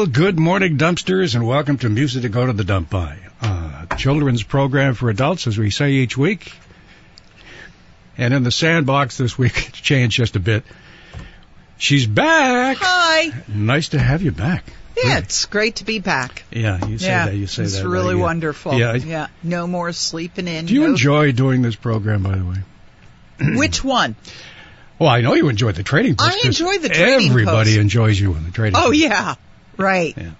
Well, good morning, dumpsters, and welcome to Music to Go to the Dump By, uh, children's program for adults, as we say each week. And in the sandbox this week, it's changed just a bit. She's back. Hi. Nice to have you back. Yeah, it's great to be back. Yeah, you say yeah, that. You say that. it's really right, wonderful. Yeah. yeah. No more sleeping in. Do you no- enjoy doing this program, by the way? Which one? Well, I know you enjoy the trading post. I enjoy the trading Everybody post. enjoys you in the trading Oh post. yeah, right. Yeah.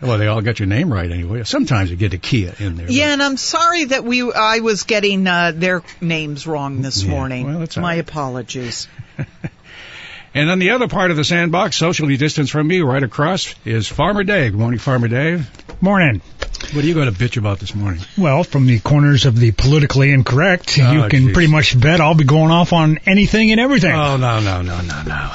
Well, they all got your name right anyway. Sometimes you get a Kia in there. Yeah, and I'm sorry that we I was getting uh, their names wrong this Yeah, morning. well, that's all My right. apologies. And on the other part of the sandbox, socially distanced from me, right across, is Farmer Dave. Good morning, Farmer Dave. Morning. What are you going to bitch about this morning? Well, from the corners of the politically incorrect, Oh, you can geez. pretty much bet I'll be going off on anything and everything. Oh, no, no, no, no, no.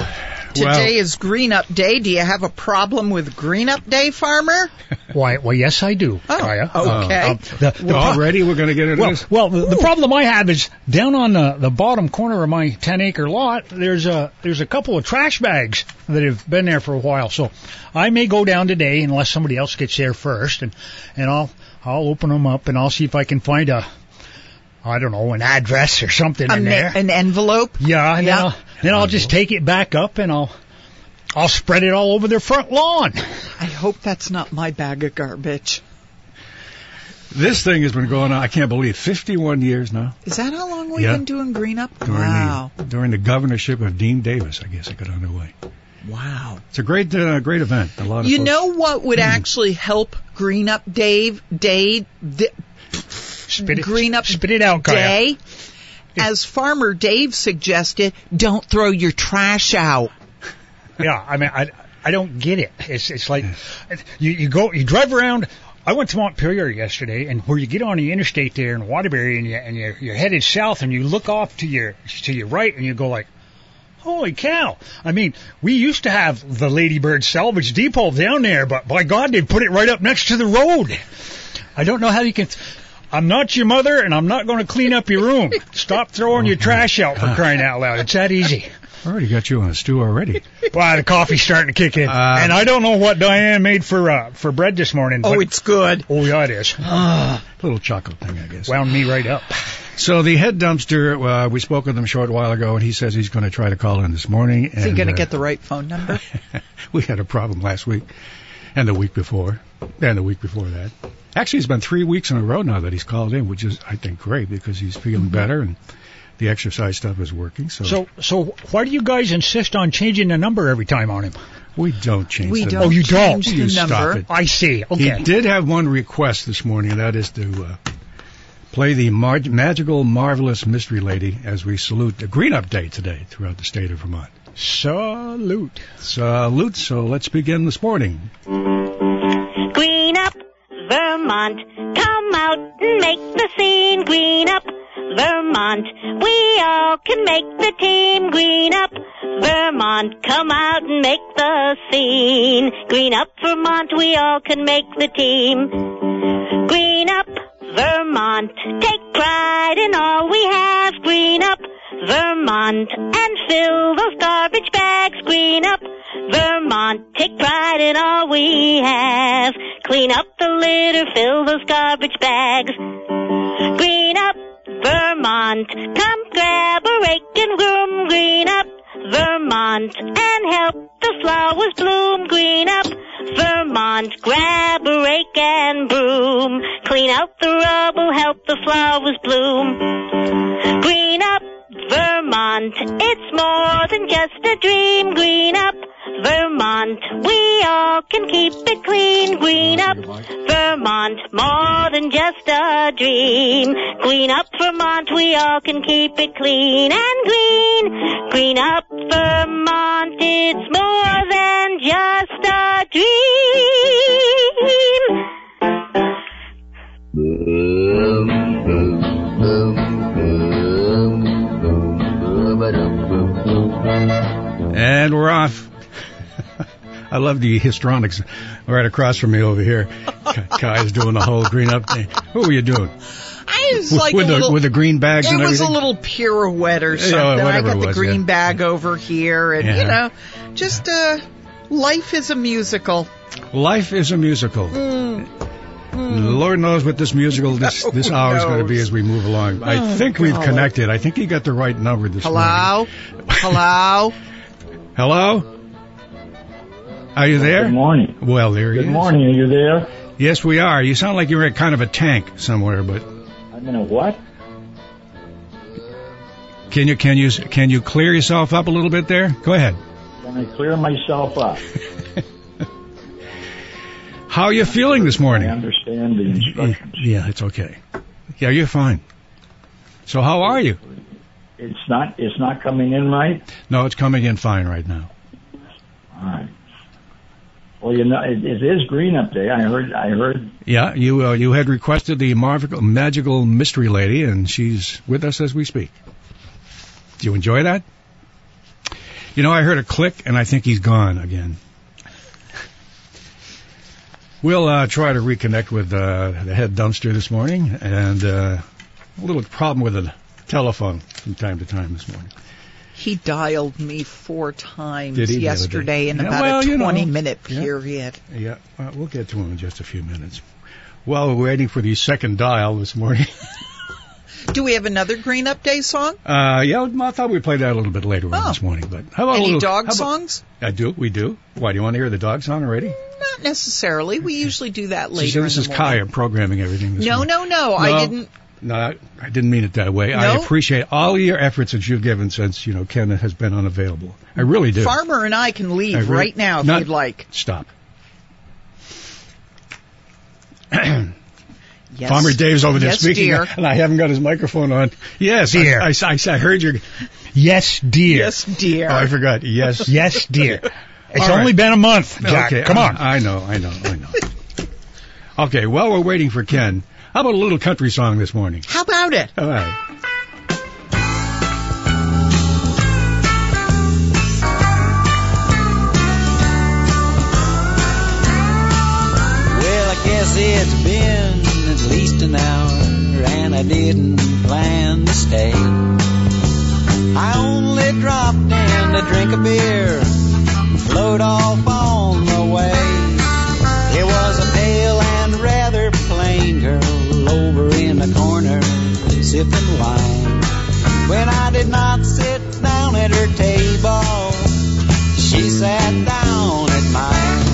Today is Green Up Day. Do you have a problem with Green Up Day, Farmer? Why? Well, yes, I do. Oh, Kaya. okay. Uh, the, the well, pro- already we're going to get into well, this? well, the, the problem I have is down on the, the bottom corner of my 10 acre lot. There's a there's a couple of trash bags that have been there for a while. So I may go down today unless somebody else gets there first, and and I'll I'll open them up and I'll see if I can find a I don't know an address or something A in there. an envelope? Yeah, Yeah. Then, I'll, just take it back up and I'll I'll spread it all over their front lawn. I hope that's not my bag of garbage. This thing has been going on, I can't believe, 51 years now. Is that how long we've Yeah. been doing Green Up? During, wow. the, during the governorship of Deane Davis, I guess it got underway. Wow. It's a great, uh, great event. A lot of You folks- know what would actually help Green Up Dave Day di- Spit it, Green up spit it out, Kaya. Day? As Farmer Dave suggested, don't throw your trash out. Yeah, I mean, I I don't get it. It's it's like you you go you drive around. I went to Montpelier yesterday, and where you get on the interstate there in Waterbury, and you and you're, you're headed south, and you look off to your to your right, and you go like, "Holy cow!" I mean, we used to have the Ladybird Salvage Depot down there, but by God, they put it right up next to the road. I don't know how you can. I'm not your mother, and I'm not going to clean up your room. Stop throwing your trash out for crying out loud. It's that easy. I already got you on a stew already. Wow, the coffee's starting to kick in. Uh, and I don't know what Diane made for uh, for bread this morning. Oh, but- it's good. oh yeah, it is. Little chocolate thing, I guess. Wound me right up. So the head dumpster, uh, we spoke with him a short while ago, and he says he's going to try to call in this morning. Is he going to uh, get the right phone number? we had a problem last week, and the week before, and the week before that. Actually, it's been three weeks in a row now that he's called in, which is, I think, great because he's feeling better and the exercise stuff is working. So, So so why do you guys insist on changing the number every time on him? we don't change. We the don't Oh, you don't? change You the stop number. it. I see. Okay. He did have one request this morning, and that is to uh, play the mar- magical, marvelous mystery lady as we salute the Green Up Day today throughout the state of Vermont. Salute. Salute. So let's begin this morning. Green up, Vermont. Come out and make the scene. Green up, Vermont. We all can make the team. Green up, Vermont. Come out and make the scene. Green up, Vermont. We all can make the team. Green up, Vermont. Take pride in all we have. Green up, Vermont. And fill those garbage bags. Green up, Vermont. Take pride in all we have. Clean up the litter. Fill those garbage bags. Green up, Vermont. Come grab a rake and broom. Green up, Vermont. And help the flowers bloom. Green up, Vermont. Grab a rake and broom. Clean out the rubble. Help the flowers bloom. Green up, Vermont. It's more than just a dream. Green up, Vermont. We all can keep it clean. Green up, Vermont. More than just a dream. Green up, Vermont. We all can keep it clean and green. Green up, Vermont. It's more than just a dream. And we're off. I love the histrionics right across from me over here. Kai is doing the whole green up thing. What were you doing? I was With, like with a the little, with the green bags it was a little pirouette or Yeah, something. I got the was, green yeah. bag over here, and Yeah. you know, just uh, life is a musical. Life is a musical. Lord knows what this musical this Oh, this hour is going to be as we move along. I Oh, think we've connected. I think you got the right number this morning. Hello? Hello? Hello? Are you there? Good morning. Well, there he Good morning. Are you there? Yes, we are. You sound like you're in kind of a tank somewhere, but I'm in a what? can you can you can you clear yourself up a little bit there? Go ahead. Can I clear myself up? How are you feeling this morning? I understand the instructions. Yeah, it's okay. Yeah, you're fine. So how are you? It's not. It's not coming in right. No, it's coming in fine right now. All right. Well, you know, it, it is Green Up there. I heard. I heard. Yeah, you uh, you had requested the magical, magical mystery lady, and she's with us as we speak. Do you enjoy that? You know, I heard a click, and I think he's gone again. We'll uh, try to reconnect with uh, the head dumpster this morning, and uh, a little problem with the telephone from time to time this morning. He dialed me four times Did he the other yesterday in Yeah, about well, a you know. 20 minute period. Yeah, well, we'll get to him in just a few minutes. While we're waiting for the second dial this morning, Do we have another Green Up Day song? Uh, yeah, I thought we'd play that a little bit later Oh. this morning. But how about Any little dog about- songs? I do. We do. Why do you want to hear the dog song already? Not necessarily. We usually do that later. said this is. I'm programming everything. This No, morning. no, no. I didn't. no. I, I didn't mean it that way. I appreciate all your efforts that you've given since you know Ken has been unavailable. I really do. Farmer and I can leave I re- right now if Not- you'd like. Stop. Yes. Farmer Dave's over there yes, speaking, Dear. and I haven't got his microphone on. Yes, I- Dear. I, I, I heard your. Yes, dear. Yes, dear. Oh, I forgot. Yes. Yes, dear. It's All right. only been a month, Jack. Okay, Come I- on. I know, I know, I know. okay, while we're waiting for Ken, how about a little country song this morning? How about it? All right. Well, I guess it's been at least an hour, and I didn't plan to stay. I only dropped in to drink a beer, and float off on the way. It was a pale and rather plain girl over in the corner, sipping wine. When I did not sit down at her table, she sat down at mine.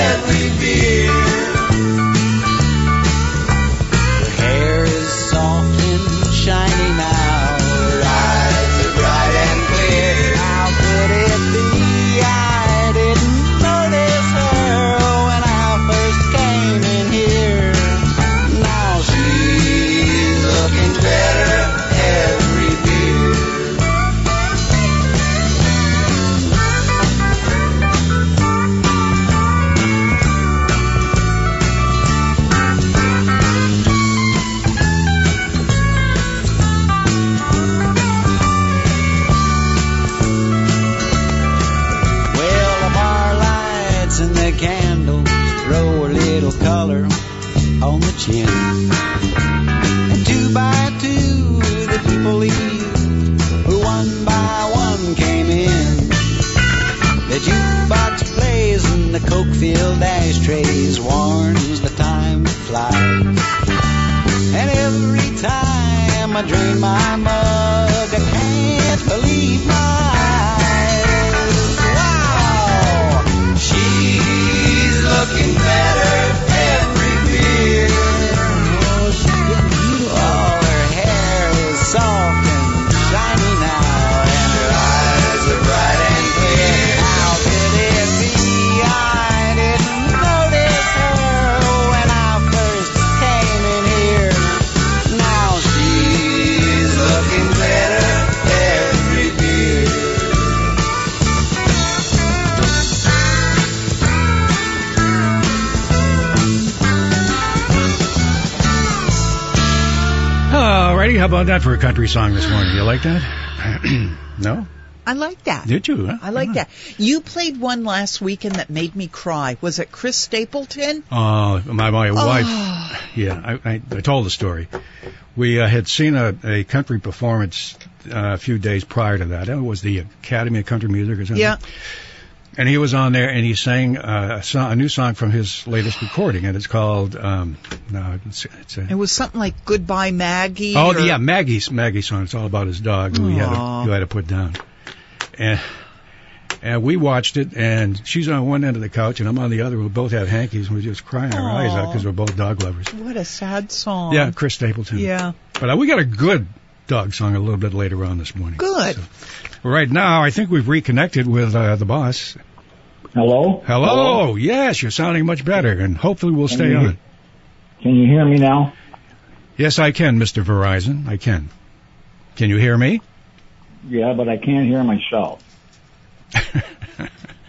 Better every beer. I drain my mug, I can't believe my eyes. Wow, she's looking better how about that for a country song this morning? You like that? no? I like that. Did you? Huh? I like Huh. that. You played one last weekend that made me cry. Was it Chris Stapleton? Oh, my my wife. Oh, Yeah, I, I, I told the story. We uh, had seen a, a country performance uh, a few days prior to that. It was the Academy of Country Music or something. yeah. And he was on there and he sang uh, a, song, a new song from his latest recording, and it's called. Um, no, it's, it's a, It was something like Goodbye Maggie. Oh or- yeah, Maggie's Maggie's song. It's all about his dog who he had to, who had to put down. And and we watched it, and she's on one end of the couch, and I'm on the other. We both had hankies, and we were just crying our eyes out because we're both dog lovers. What a sad song. Yeah, Chris Stapleton. Yeah. But uh, we got a good dog song a little bit later on this morning. Good. So, right now, I think we've reconnected with uh, the boss. Hello? Hello. Yes, you're sounding much better, and hopefully we'll stay Mhm. on. Can you hear me now? Yes, I can, Mr. Verizon. I can. Can you hear me? Yeah, but I can't hear myself.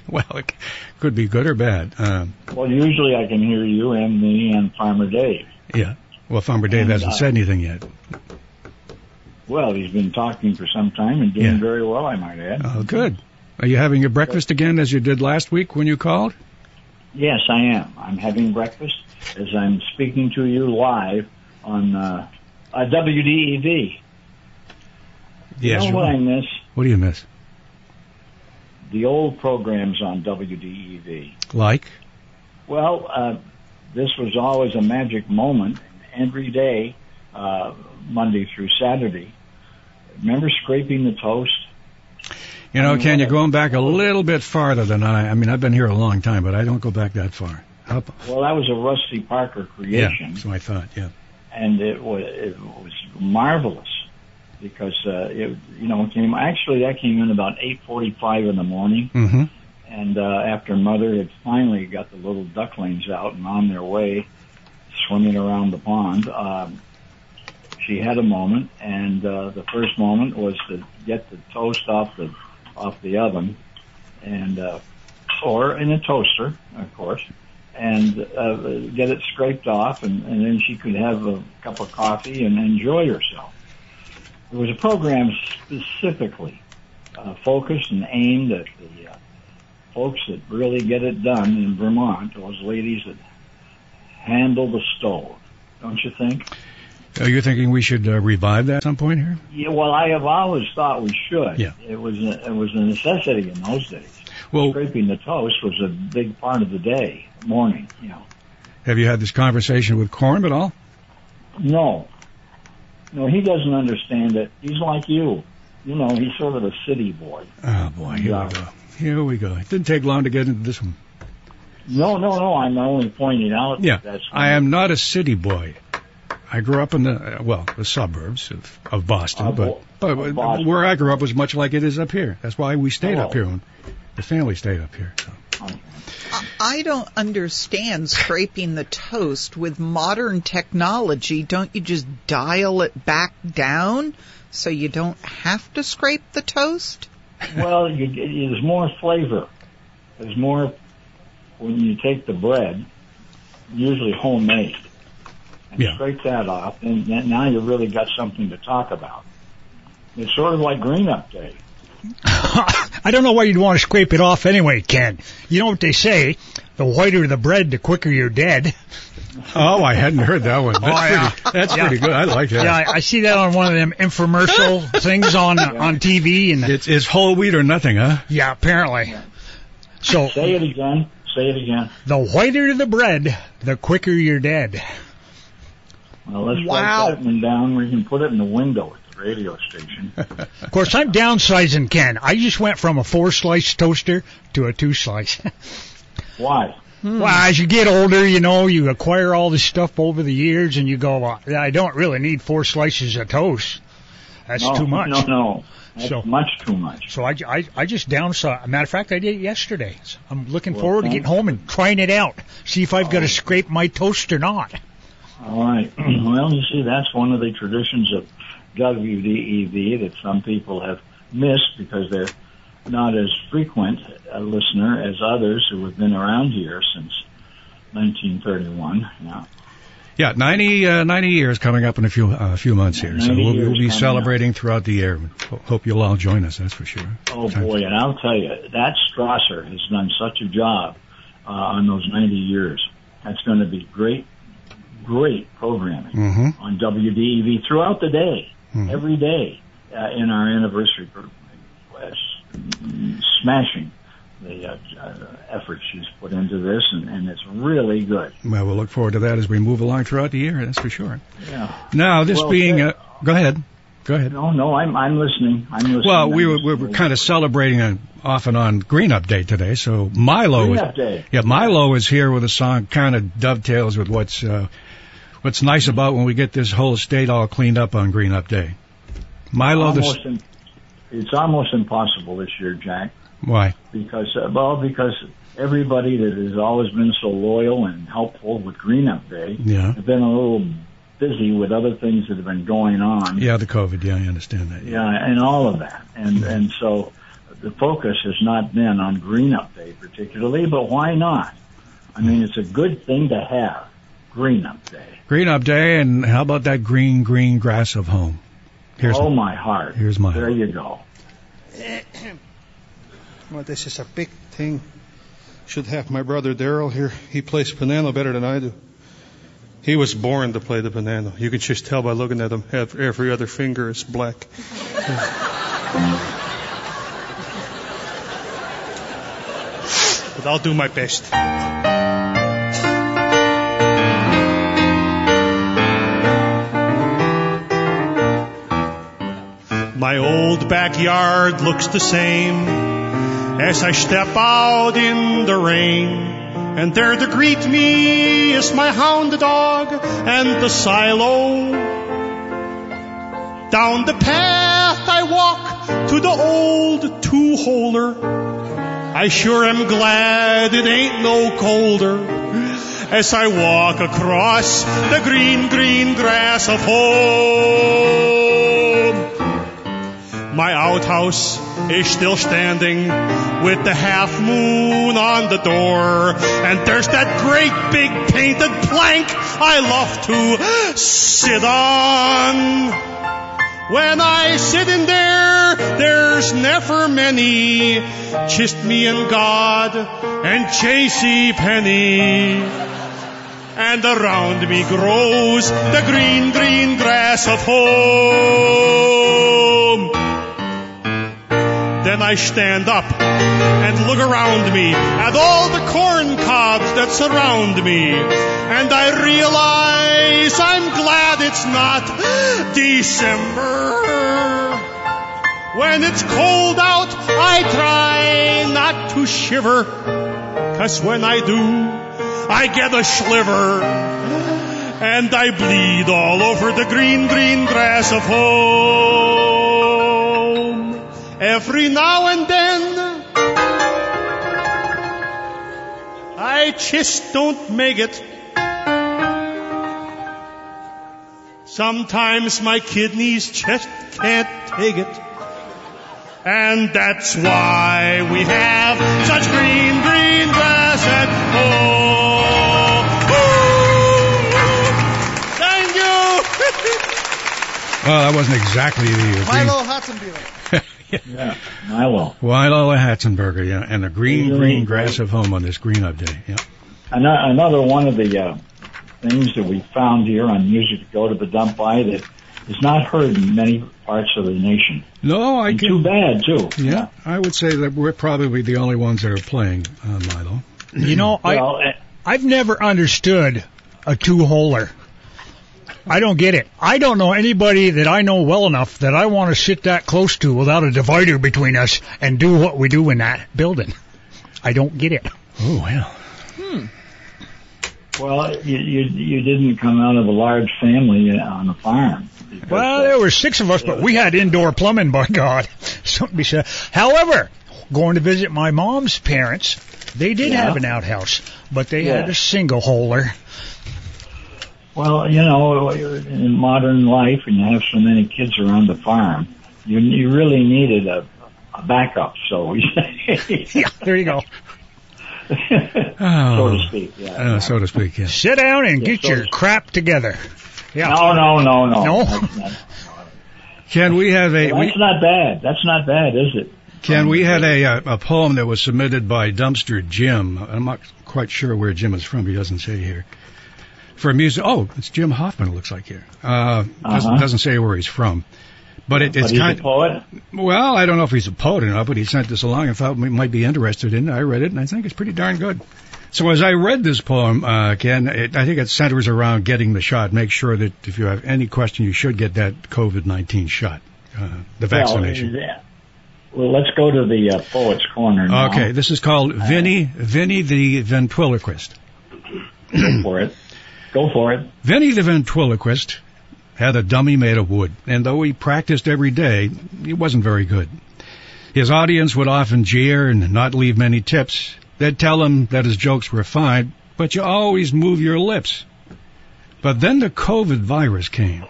well, it could be good or bad. Um, Well, usually I can hear you and me and Farmer Dave. yeah. Well, Farmer Dave And, hasn't uh, said anything yet. Well, he's been talking for some time and doing Yeah. very well, I might add. Oh, good. Are you having your breakfast again as you did last week when you called? Yes, I am. I'm having breakfast as I'm speaking to you live on uh, uh, WDEV. You Yes. know what are. I miss? What do you miss? The old programs on WDEV. Like? Well, uh, this was always a magic moment every day, uh, Monday through Saturday. Remember scraping the toast? You know, Ken, you're going back a little bit farther than I. I mean, I've been here a long time, but I don't go back that far. How, Well, that was a Rusty Parker creation. yeah, creation. so I thought. Yeah. and it was it was marvelous because uh, it you know it came actually that came in about eight forty five in the morning Mm-hmm. and uh, after mother had finally got the little ducklings out and on their way swimming around the pond um, she had a moment and uh, the first moment was to get the toast off the off the oven and uh, or in a toaster of course and uh, get it scraped off, and, and then she could have a cup of coffee and enjoy herself. It was a program specifically uh, focused and aimed at the uh, folks that really get it done in Vermont, those ladies that handle the stove. Don't you think? Are you thinking we should uh, revive that at some point here? Yeah, well, I have always thought we should. Yeah. It was a, it was a necessity in those days. Well, Scraping the toast was a big part of the day, morning, you know. have you had this conversation with Corm at all? No. No, he doesn't understand it. He's like you. You know, he's sort of a city boy. Oh boy, here Yeah. we go. Here we go. It didn't take long to get into this one. No, no, no. I'm only pointing out Yeah, that that's I am not a city boy. I grew up in the uh, well, the suburbs of, of Boston, Of but, but of Boston. where I grew up was much like it is up here. That's why we stayed Oh. up here. When the family stayed up here. So. I- I don't understand scraping the toast with modern technology. Don't you just dial it back down so you don't have to scrape the toast? well, you, get- there's more flavor. There's more when you take the bread, usually homemade, and Yeah. scrape that off, and now you've really got something to talk about. It's sort of like Green Up Day. I don't know why you'd want to scrape it off anyway, Ken. You know what they say? The whiter the bread, the quicker you're dead. Oh, I hadn't heard that one. Oh, that's, Oh, yeah. pretty, that's Yeah. pretty good. I like that. Yeah, I, I see that on one of them infomercial things on on TV, and It's, it's whole wheat or nothing, huh? yeah, apparently. So Say it again. Say it again. the whiter the bread, the quicker you're dead. Well, let's Wow. write that one down. We can put it in the window at the radio station. Of course, I'm downsizing, Ken. I just went from a four slice toaster to a two slice. Why? Well, as you get older, you know, you acquire all this stuff over the years, and you go, well, I don't really need four slices of toast. That's no, too much. No, no. That's So- much too much. So I, I, I just downsized. Matter of fact, I did it yesterday. So I'm looking Well, forward to thanks. getting home and trying it out. See if I've got Oh. to scrape my toast or not. All right. well, you see, that's one of the traditions of WDEV that some people have missed because they're not as frequent a listener as others who have been around here since 1931. Now, Yeah, 90, uh, 90 years coming up in a few uh, few months here. So we'll, we'll be celebrating throughout the year. Hope you'll all join us. That's for sure. Oh boy, and I'll tell you, that Strasser has done such a job uh, on those 90 years. That's going to be great, great programming Mm-hmm. on WDEV throughout the day, Mhm. every day uh, in our anniversary. Uh, smashing the uh, uh, effort she's put into this, and, and it's really good. Well, we'll look forward to that as we move along throughout the year. That's for sure. Yeah. Now, this Well, being, yeah. uh, go ahead, go ahead. No, no, I'm I'm listening. I'm listening. Well, we were, we were kind of celebrating an off and on Green Up Day today. So Milo, Green is, Day. yeah, Milo is here with a song kind of dovetails with what's uh, what's nice about when we get this whole state all cleaned up on Green Up Day. Milo, this almost in, it's almost impossible this year, Jack. why? because uh, well because everybody that has always been so loyal and helpful with Green Up Day Yeah, have been a little busy with other things that have been going on. yeah, the COVID. Yeah, I understand that. Yeah, and all of that, and and so the focus has not been on Green Up Day particularly, but why not? I mean, it's a good thing to have Green Up Day. Green Up Day, and how about that green, green grass of home? Here's oh my heart! here's my There you go. Well, this is a big thing. Should have my brother Daryl here. He plays piano better than I do. He was born to play the piano. You can just tell by looking at him. Ev- Every other finger is black. but I'll do my best. My old backyard looks the same as I step out in the rain. And there to greet me is my hound dog and the silo. Down the path I walk to the old two-holer. I sure am glad it ain't no colder as I walk across the green, green grass of home. My outhouse is still standing with the half moon on the door. And there's that great big painted plank I love to sit on. When I sit in there, there's never many. Just me and God and J.C. Penney. And around me grows the green, green grass of home. Then I stand up and look around me at all the corn cobs that surround me. And I realize I'm glad it's not December. When it's cold out, I try not to shiver. Cause when I do, I get a sliver. And I bleed all over the green, green grass of home. Every now and then, I just don't make it. Sometimes my kidneys just can't take it. And that's why we have such green, green grass at home. Woo! Thank you. Well, that wasn't exactly the green, Milo Hatzenbuehler. Yeah, Milo. Milo a Hatzenberger, yeah, and the green, Really green great. grass of home on this Green Up Day. Yeah. Another one of the uh, things that we found here on Music to Go to the Dump By that is not heard in many parts of the nation. No, I And can. too bad, too. Yeah, I would say that we're probably the only ones that are playing uh, Milo. You know, I Well, eh, I've never understood a two-holer. I don't get it. I don't know anybody that I know well enough that I want to sit that close to without a divider between us and do what we do in that building. I don't get it. Oh well. Hmm. Well, you, you you didn't come out of a large family uh, on a farm. Well, there were six of us, but we had indoor plumbing, by God. Something be said. However, going to visit my mom's parents, they did Yeah. have an outhouse, but they had a single holer. Well, you know, in modern life, and you have so many kids around the farm, you you really needed a, a backup. So we say. Yeah, there you go. Oh, so to speak. Yeah. uh, so to speak. Yes. Sit down and Yeah, get so- your crap together. Yeah. No, no, no, no. No? That's not, Can we have a? that's We, not bad. That's not bad, is it? can we had a uh, a poem that was submitted by Dumpster Jim? I'm not quite sure where Jim is from. He doesn't say here. For music. Oh, it's Jim Hoffman. It looks like here. Uh, doesn't, Uh-huh. doesn't say where he's from. But it, But it's he's kind. a poet. Well, I don't know if he's a poet or not, but he sent this along and thought we might be interested in it. I read it, and I think it's pretty darn good. So as I read this poem, uh, Ken, it, I think it centers around getting the shot. Make sure that if you have any question, you should get that COVID-19 shot, uh, the vaccination. Well, yeah. well, let's go to the uh, poet's corner now. Okay, this is called Vinny, Vinny the ventriloquist. For it. Go for it. Vinny the ventriloquist had a dummy made of wood, and though he practiced every day, he wasn't very good. His audience would often jeer and not leave many tips. They'd tell him that his jokes were fine, but you always move your lips. But then the COVID virus came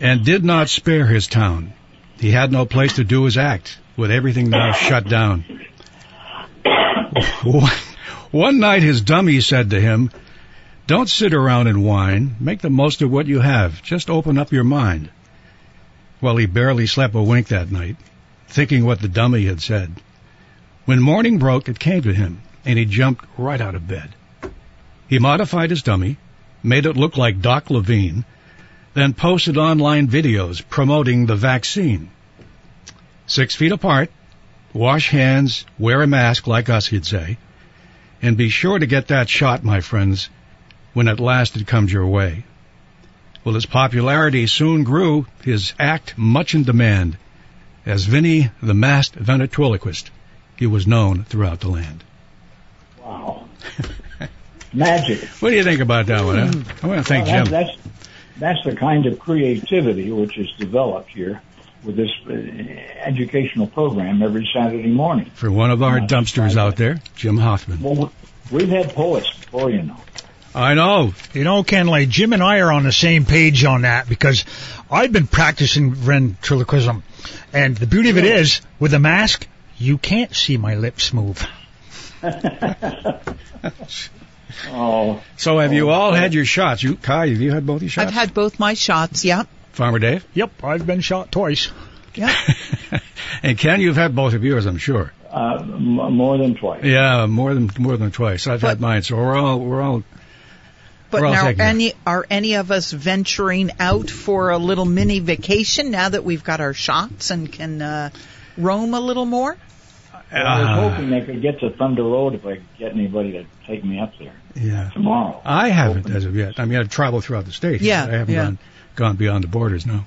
and did not spare his town. He had no place to do his act, with everything now shut down. One- One night his dummy said to him, don't sit around and whine. Make the most of what you have. Just open up your mind. Well, he barely slept a wink that night, thinking what the dummy had said. When morning broke, it came to him, and he jumped right out of bed. He modified his dummy, made it look like Doc Levine, then posted online videos promoting the vaccine. Six feet apart, wash hands, wear a mask like us, he'd say, and be sure to get that shot, my friends, when at last it comes your way. Well, his popularity soon grew, his act much in demand. As Vinny, the masked ventriloquist, he was known throughout the land. Wow. Magic. What do you think about that one? Huh? I want to thank Well, Jim. that's that's the kind of creativity which is developed here with this uh, educational program every Saturday morning. For one of our dumpsters out there, Jim Hoffman. Well, we've had poets before, you know. I know. You know, Ken, like Jim and I are on the same page on that because I've been practicing ventriloquism, and the beauty of it is, with a mask, you can't see my lips move. Oh, So have you all had your shots? You, Kai, have you had both your shots? I've had both my shots. Yep. Farmer Dave? Yep, I've been shot twice. Yep. and Ken, you've had both of yours, I'm sure. uh, m- more than twice. Yeah, more than more than twice. I've had mine, so we're all we're all But We're now, any are any of us venturing out for a little mini vacation now that we've got our shots and can uh, roam a little more? Well, I was Uh, hoping they could get to Thunder Road if I could get anybody to take me up there yeah. tomorrow. I haven't as of yet. I mean, I've traveled throughout the state. Yeah, I haven't yeah. gone gone beyond the borders. No,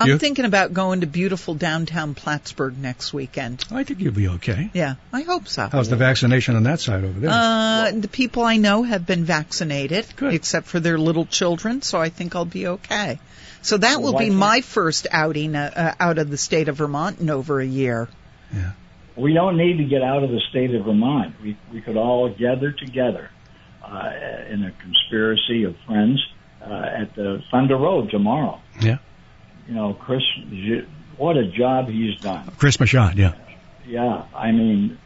I'm You? thinking about going to beautiful downtown Plattsburgh next weekend. I think you'll be okay. Yeah, I hope so. How's the vaccination on that side over there? Uh, the people I know have been vaccinated, Good. except for their little children, so I think I'll be okay. So that will Why be can't- my first outing uh, uh, out of the state of Vermont in over a year. We don't need to get out of the state of Vermont. We we could all gather together uh, in a conspiracy of friends uh, at the Thunder Road tomorrow. Yeah. You know, Chris, what a job he's done. Chris Machon, yeah. Yeah, I mean,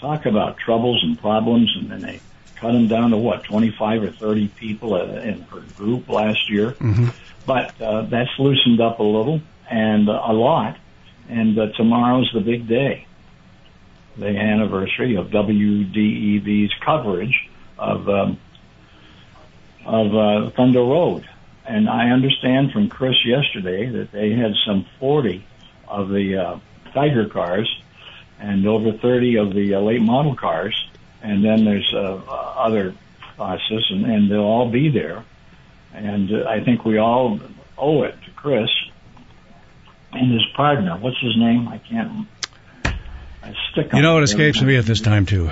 talk about troubles and problems, and then they cut him down to what, 25 or 30 people in per group last year. hmm But uh, that's loosened up a little and uh, a lot. And uh, tomorrow's the big day, the anniversary of WDEV's coverage of um, of uh, Thunder Road. And I understand from Chris yesterday that they had some 40 of the uh, Tiger cars and over 30 of the uh, late model cars. And then there's uh, other classes, and, and they'll all be there. And uh, I think we all owe it to Chris and his partner. What's his name? I can't. I stick. You know what it. escapes me at this time too.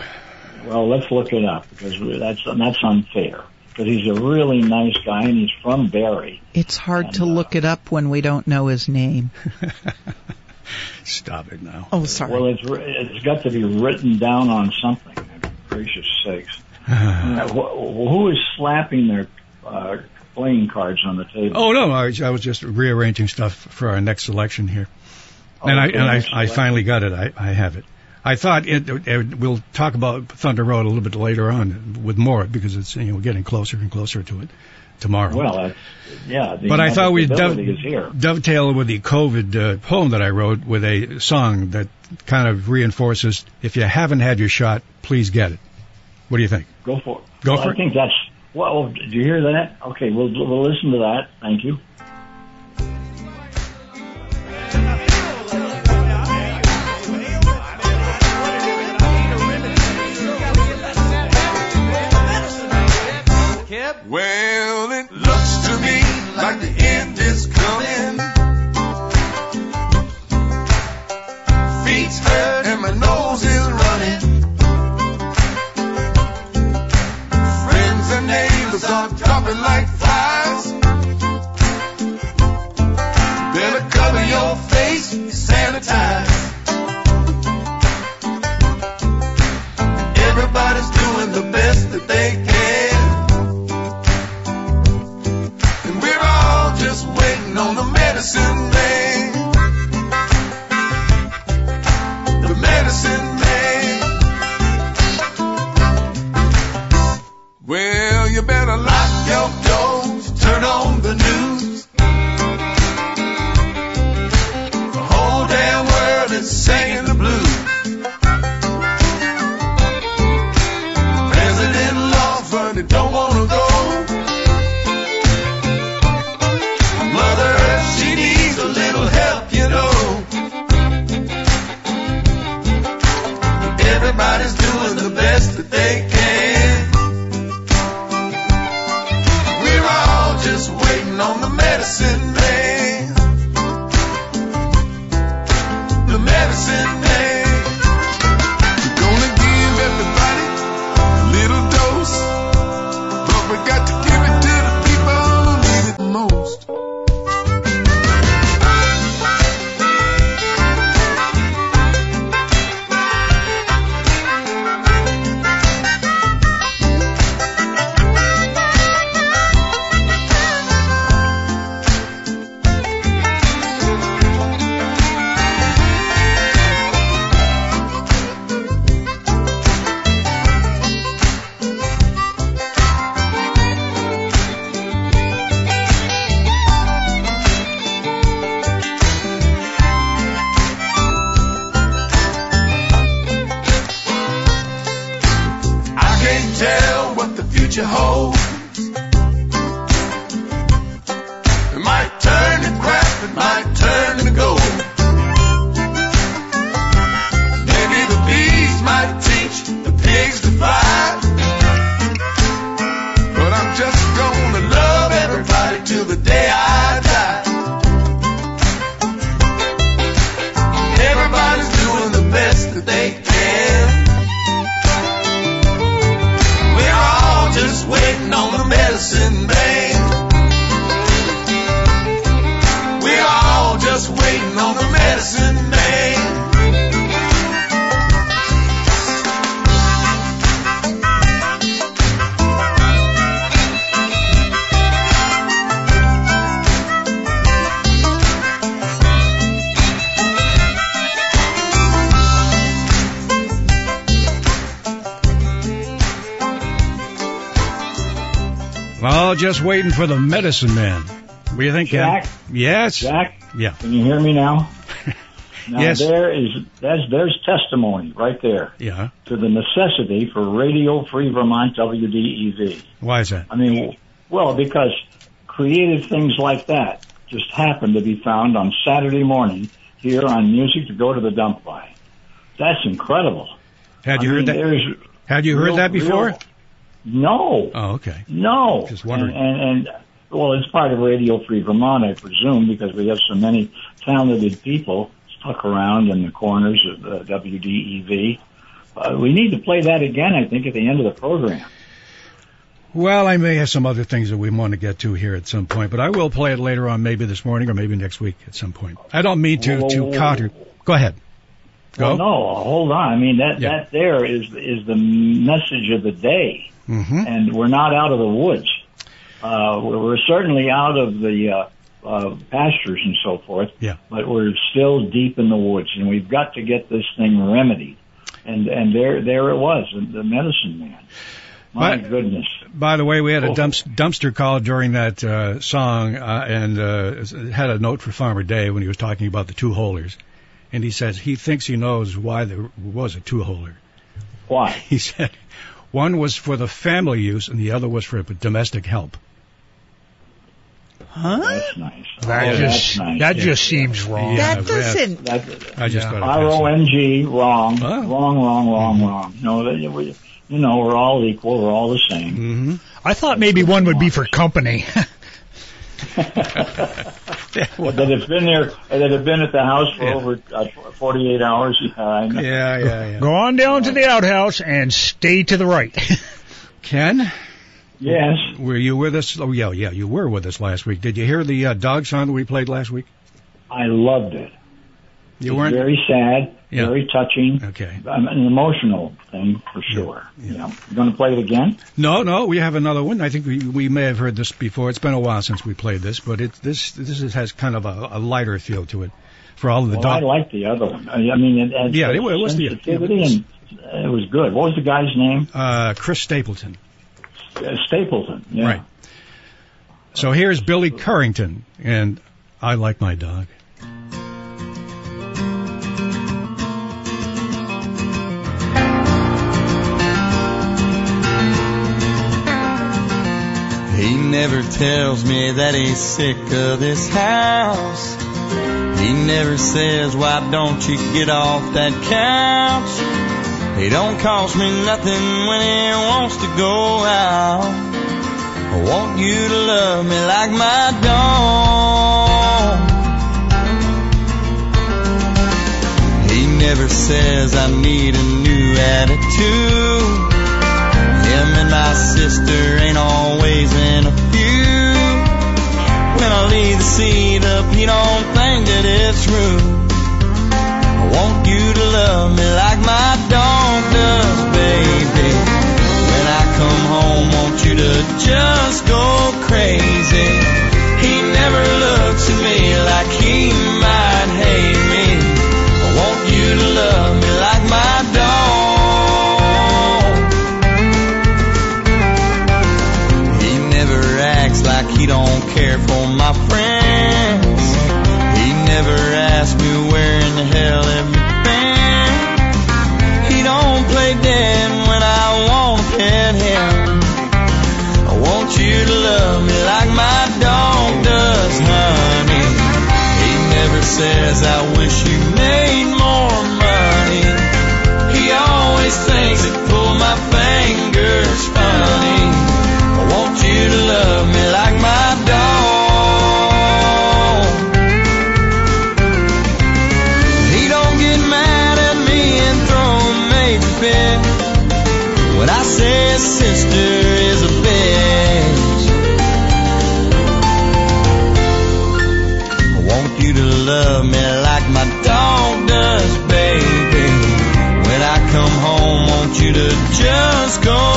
Well, let's look it up because that's that's unfair. Because he's a really nice guy and he's from Barre. It's hard to uh, look it up when we don't know his name. Stop it now. Oh, sorry. Well, it's it's got to be written down on something. Gracious sakes! Uh, wh- who is slapping their uh, playing cards on the table? oh no, I, I was just rearranging stuff for our next selection here, and I and I, I finally got it. I, I have it. I thought it, it, we'll talk about Thunder Road a little bit later on with more because it's you know we're getting closer and closer to it tomorrow. Well, uh, yeah. The but I thought we'd dove, inevitability is here. dovetail with the COVID uh, poem that I wrote with a song that kind of reinforces if you haven't had your shot, please get it. What do you think? Go for it. Go Well, for I it. think that's. Well, do you hear that? Okay, we'll we'll listen to that. Thank you. Well, it looks to me like the you better lock your doors, turn on the news. The whole damn world is singing the blues. Medicine just waiting for the medicine man. What do you think, Ken? Jack? Yes. Jack, Yeah. can you hear me now? Now Yes. there is that's there's testimony right there Yeah. to the necessity for Radio Free Vermont WDEV. Why is that? I mean, well, because creative things like that just happen to be found on Saturday morning here on Music to Go to the Dump By. That's incredible. Had I you heard mean, that? Had you heard real- that before? real- no. Oh, okay. No. Just wondering. And, and, and well, it's part of Radio Free Vermont, I presume, because we have so many talented people stuck around in the corners of uh, WDEV. Uh, we need to play that again, I think, at the end of the program. Well, I may have some other things that we want to get to here at some point, but I will play it later on, maybe this morning or maybe next week at some point. I don't mean to to counter. Go ahead. Go. Well, no, hold on. I mean, that Yeah. that there is is the message of the day, hmm and we're not out of the woods. Uh, we're, we're certainly out of the uh, uh, pastures and so forth. Yeah. But we're still deep in the woods, and we've got to get this thing remedied. and and there there it was, the, medicine man. My But- goodness. By the way, we had a Oh. dumps, dumpster call during that uh, song, uh, and uh, had a note for Farmer Dave when he was talking about the two holers, and he says he thinks he knows why there was a two holer. Why? He said one was for the family use and the other was for domestic help. Huh? That's nice. That oh, just that's nice. that just seems wrong. Yeah. that doesn't. That, I just Yeah. thought R I'd O pass N G, wrong, Oh. wrong, wrong, wrong, wrong. No, that, you know, we're all equal. We're all the same. Mm-hmm. I thought maybe one would be for company. that have been there, that have been at the house for Yeah. over uh, 48 hours. Yeah, I know. Yeah, yeah, yeah. Go on down to the outhouse and stay to the right. Ken, Yes, were you with us? Oh, yeah, yeah, you were with us last week. Did you hear the uh, dog song that we played last week? I loved it. You weren't. very sad, Yeah. very touching. Okay. Um, an emotional thing for sure. Yeah. Yeah. You going to play it again? No, no, we have another one. I think we we may have heard this before. It's been a while since we played this, but it this this is, has kind of a, a lighter feel to it for all of the well, I like the other one. I mean, it had Yeah, it was the- sensitivity and it was good. What was the guy's name? Uh, Chris Stapleton. Uh, Stapleton. Yeah. Right. So here's Billy Currington, and I like my dog. He never tells me that he's sick of this house. He never says, why don't you get off that couch? He don't cost me nothing when he wants to go out. I want you to love me like my dog. He never says I need a new attitude. My sister ain't always in a few. When I leave the seat up, he don't think that it's rude. I want you to love me like my dog does, baby. When I come home, want you to just go crazy. Says I wish you you to just go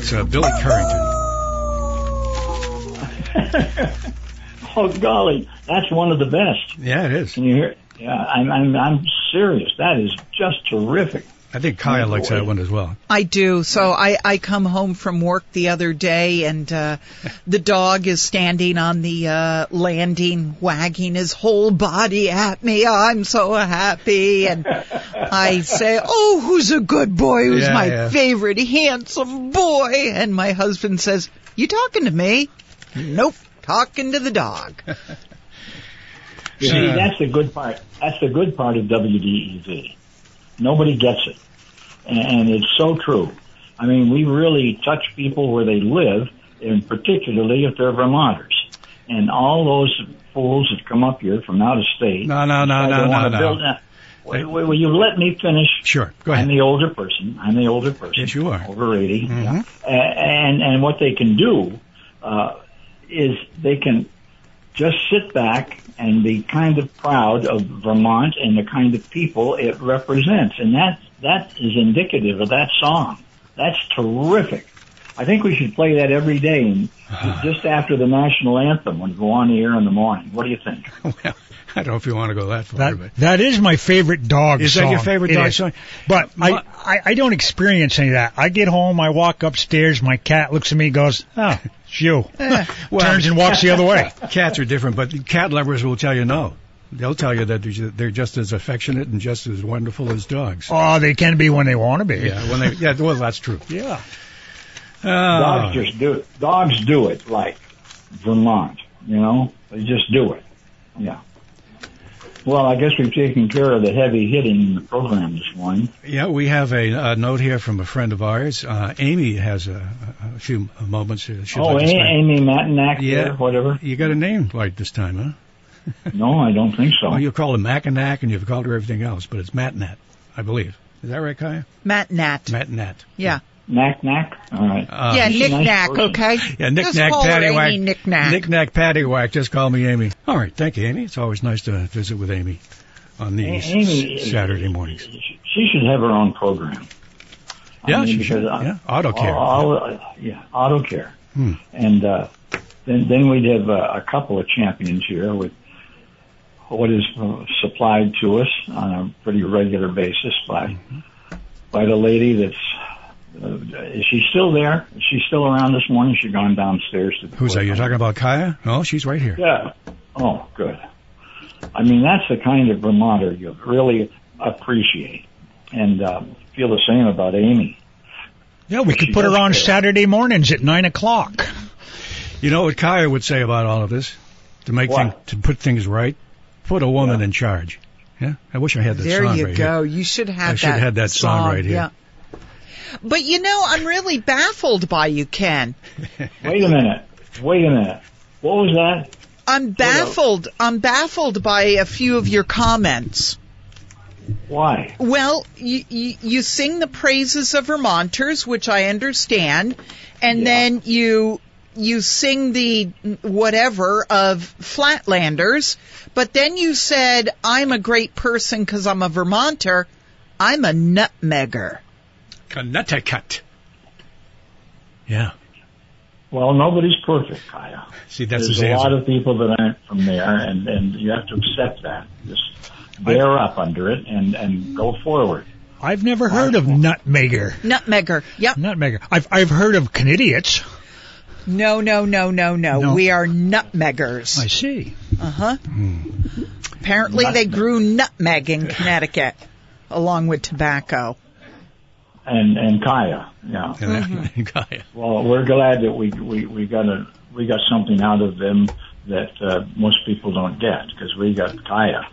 That's uh, Billy Currington. oh golly, that's one of the best. Yeah, it is. Can you hear? it? Yeah, I'm I'm I'm serious. That is just terrific. I think Kaya likes that one as well. I do. So I, I come home from work the other day and uh, the dog is standing on the uh, landing, wagging his whole body at me. I'm so happy. And I say, Oh, who's a good boy? Who's Yeah, my yeah. favorite handsome boy? And my husband says, You talking to me? Nope, talking to the dog. See, Yeah. that's the good part. That's the good part of WDEV. Nobody gets it, and, and it's so true. I mean, we really touch people where they live, and particularly if they're Vermonters. And all those fools that come up here from out of state. No, no, no, no, no, no. build- uh, Well, well, you let me finish. Sure. Go ahead. I'm the older person. I'm the older person. Yes, you are. Over 80. Mhm. A- And, and what they can do, uh, is they can just sit back and be kind of proud of Vermont and the kind of people it represents. And that, that is indicative of that song. That's terrific. I think we should play that every day and just after the national anthem when we go on the air in the morning. What do you think? Well, I don't know if you want to go that far, That, but that is my favorite dog Is song. that your favorite It dog is. song? But My- I, I, I don't experience any of that. I get home, I walk upstairs, my cat looks at me, goes, "Oh, it's you," eh, well, turns and walks the other way. cats are different, but cat lovers will tell you no. They'll tell you that they're they're just as affectionate and just as wonderful as dogs. Oh, they can be when they want to be. Yeah, when they yeah, well that's true. Yeah. Dogs Oh, just do it. Dogs do it like Vermont. You know, they just do it. Yeah. Well, I guess we've taken care of the heavy hitting in the program this morning. yeah, we have a, a note here from a friend of ours. Uh, Amy has a, a few moments. She'd oh, like A- Amy Matinack Yeah. whatever. You got a name right this time, huh? No, I don't think so. Well, you call her Mackinac and you've called her everything else, but it's Matnat, I believe. Is that right, Kaya? Matt Nat. Matnat. Yeah. Knack knack. All right. Uh, yeah, she's a nice knick-knack, person. okay? Yeah, knick Just knack, paddywhack. Amy knick-knack. Knick knack, paddywhack. Just call me Amy. All right, thank you, Amy. It's always nice to visit with Amy on these Amy, Saturday mornings. She should have her own program. I Yeah, mean, she because should. I- Yeah, auto care. All, all, yeah, auto care. Hmm. And uh, then then we'd have uh, a couple of champions here with what is uh, supplied to us on a pretty regular basis by Mm-hmm. by the lady that's. Uh, is she still there? Is she still around this morning? She's gone downstairs to the Who's that? You're talking about Kaya? No, she's right here. Yeah. Oh, good. I mean, that's the kind of Vermonter you really appreciate, and um, feel the same about Amy. Yeah, we could She put her on care. Saturday mornings at nine o'clock. You know what Kaya would say about all of this? To make things, to put things right, put a woman Yeah. in charge. Yeah, I wish I had that song. There song you right go. here. You should have I should that. have had that song right here. Yeah. But you know, I'm really baffled by you, Ken. Wait a minute. Wait a minute. What was that? I'm baffled. I'm baffled by a few of your comments. Why? Well, you, you, you sing the praises of Vermonters, which I understand, and Yeah. then you you sing the whatever of Flatlanders, but then you said, I'm a great person because I'm a Vermonter. I'm a nutmegger. Connecticut. Yeah. Well, nobody's perfect, Kaya. See, that's There's his a answer. lot of people that aren't from there, and and you have to accept that. Just bear up under it and and go forward. I've never heard of nutmegger. Nutmegger. Yep. Nutmegger. I've I've heard of Canadians. No, no, no, no, no. No. We are nutmeggers. I see. Uh huh. Apparently, they grew nutmeg in Connecticut, along with tobacco. And and Kaya, yeah. Mm-hmm. Kaya. Well, we're glad that we we we got a we got something out of them that uh, most people don't get because we got Kaya,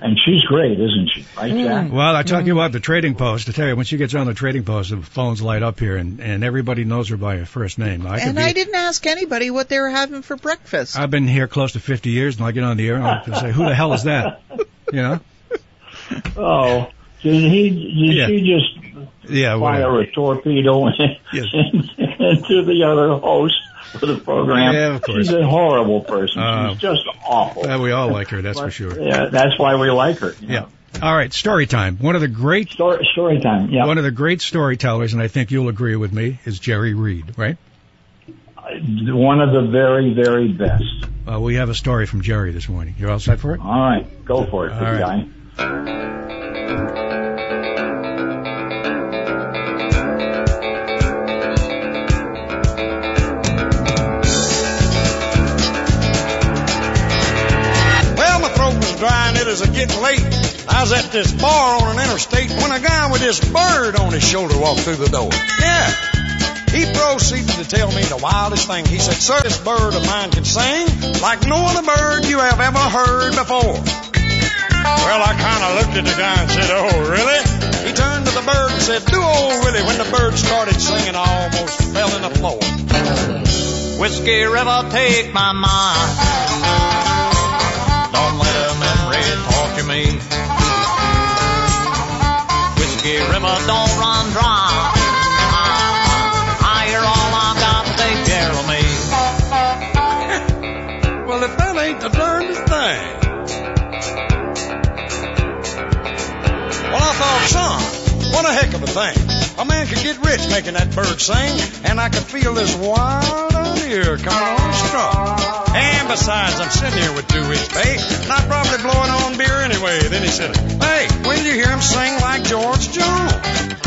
and she's great, isn't she? Right, Jack? Well, I talk you about the trading post. I tell you, when she gets on the trading post, the phones light up here, and, and everybody knows her by her first name. I And be, I didn't ask anybody what they were having for breakfast. I've been here close to 50 years, and I get on the air and I say, "Who the hell is that?" You know? Oh, did he? Did Yeah. she just Yeah. fire Whatever. a torpedo Yes. into the other host for the program? Yeah, of course. She's a horrible person. Uh, She's just awful. Well, we all like her, that's for sure. Yeah, that's why we like her. Yeah. know. All right, story time. One of the great, Story, story time. Yeah. one of the great storytellers, and I think you'll agree with me, is Jerry Reed, right? One of the very, very best. Uh, we have a story from Jerry this morning. You're all set for it? All right, go for it, All right. guy. Was getting late. I was at this bar on an interstate when a guy with this bird on his shoulder walked through the door. Yeah. He proceeded to tell me the wildest thing. He said, Sir, this bird of mine can sing like no other bird you have ever heard before. Well, I kind of looked at the guy and said, Oh, really? He turned to the bird and said, Do oh, old Willie. When the bird started singing, I almost fell in the floor. Whiskey River, take my mind. Don't run dry. Ah, ah, I hear all I've got to take care of me. Well, if that ain't the darndest thing. Well, I thought, son, what a heck of a thing. A man could get rich making that bird sing, and I could feel this wild idea coming on strong. And besides, I'm sitting here with weeks pay, I'm probably blowing on beer anyway. Then he said, Hey, when you hear him sing like George Jones?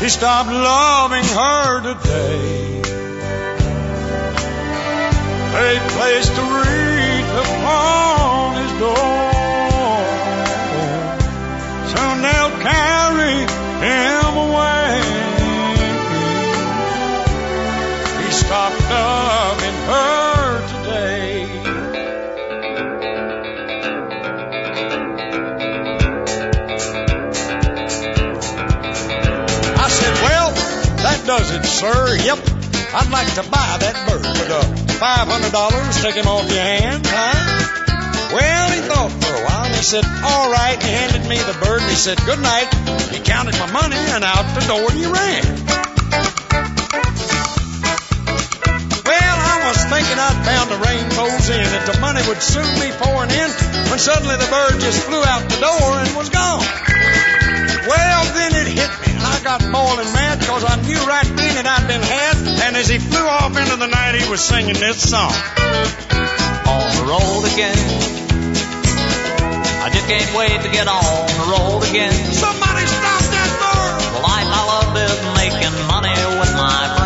He stopped loving her today. A place to read upon his door. Sir. Yep. I'd like to buy that bird with a $500 taken off your hand, huh? Well, he thought for a while he said, all right. He handed me the bird and he said, good night. He counted my money and out the door he ran. Well, I was thinking I'd found the rainbow's in and the money would soon be pouring in when suddenly the bird just flew out the door and was gone. Well, then it hit me, got boiling mad because I knew right then that I'd been had. And as he flew off into the night, he was singing this song. On the road again. I just can't wait to get on the road again. Somebody stop that bird! The life I love is making money with my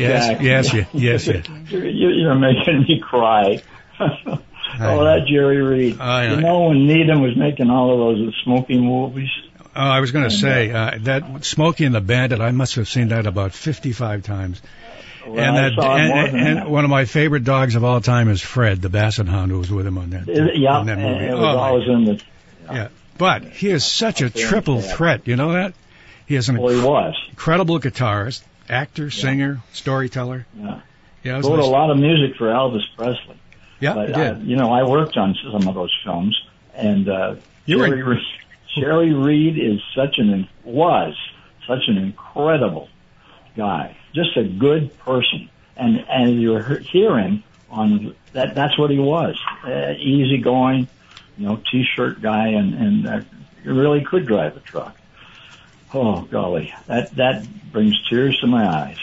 Yes, yes, yes, yes, yes. You're, making me cry. oh, that Jerry Reed. I know. You know when Needham was making all of those smoking movies? Oh, I was going to say uh, that Smokey and the Bandit. I must have seen that about fifty-five times. Well, and that, and, and that. one of my favorite dogs of all time is Fred, the Basset Hound, who was with him on that. It- yeah, that and movie. it was Oh, always in the. yeah. But he is such a Up there in triple threat. You know that? He is an Well, he was. incredible guitarist, actor, singer, storyteller. Yeah. Yeah, I Wrote a lot of music for Elvis Presley. yeah, but did. you know, I worked on some of those films, and uh, You Jerry, Reed, Jerry Reed is such an was such an incredible guy, just a good person, and and you're he- hearing on that that's what he was, uh, easygoing, you know, t-shirt guy, and and uh, really could drive a truck. Oh golly, that that brings tears to my eyes.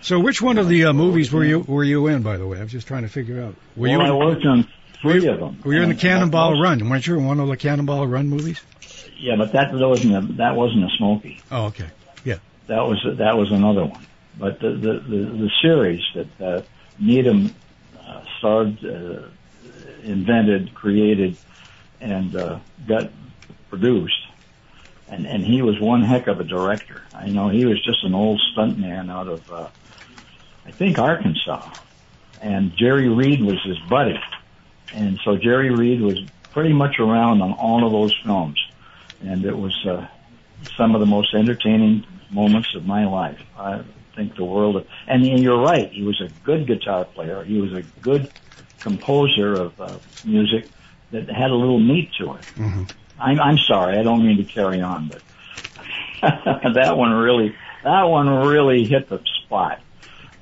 So, which one of the uh, movies were you were you in? By the way, I was just trying to figure out. Were well, you? I in- worked on three you, of them. were you in the Cannonball Run? Weren't you in one of the Cannonball Run movies? Yeah, but that that wasn't a, that wasn't a Smokey. Oh, okay. Yeah. That was that was another one. But the the the, the series that uh, Needham uh, started, uh, invented, created, and uh, got produced, and and he was one heck of a director. I know he was just an old stuntman out of uh, I think Arkansas, and Jerry Reed was his buddy, and so Jerry Reed was pretty much around on all of those films, and it was. Uh, some of the most entertaining moments of my life. I think the world of, and, you're right, he was a good guitar player. He was a good composer of uh, music that had a little meat to it. Mm-hmm. I'm, I'm sorry, I don't mean to carry on, but that one really, that one really hit the spot.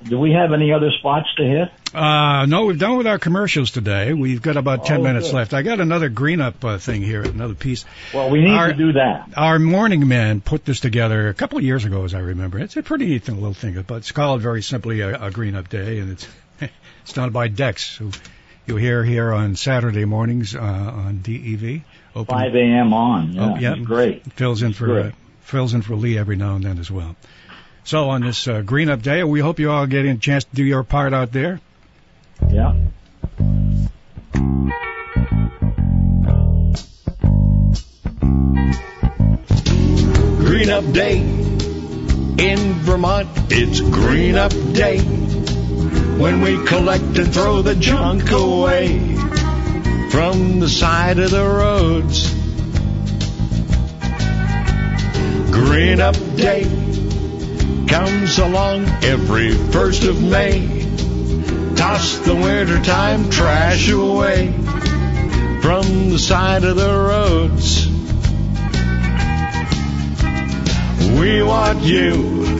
Do we have any other spots to hit? Uh, no, we've done with our commercials today. We've got about 10 Oh, minutes good. left. I got another green up uh, thing here, another piece. Well, we need Our- to do that. Our morning man put this together a couple of years ago, as I remember. It's a pretty neat little thing, but it's called very simply a, a green up day, and it's it's done by Dex, who you hear here on Saturday mornings uh, on DEV. Open, 5 a.m. on. Yeah, Oh, yeah. great. fills in for Good. uh, fills in for Lee every now and then as well. So on this uh, green up day, we hope you all get a chance to do your part out there. Yeah. Green up Day. In Vermont, it's Green Up Day. When we collect and throw the junk away from the side of the roads. Green Up Day comes along every first of May. Toss the wintertime trash away from the side of the roads. We want you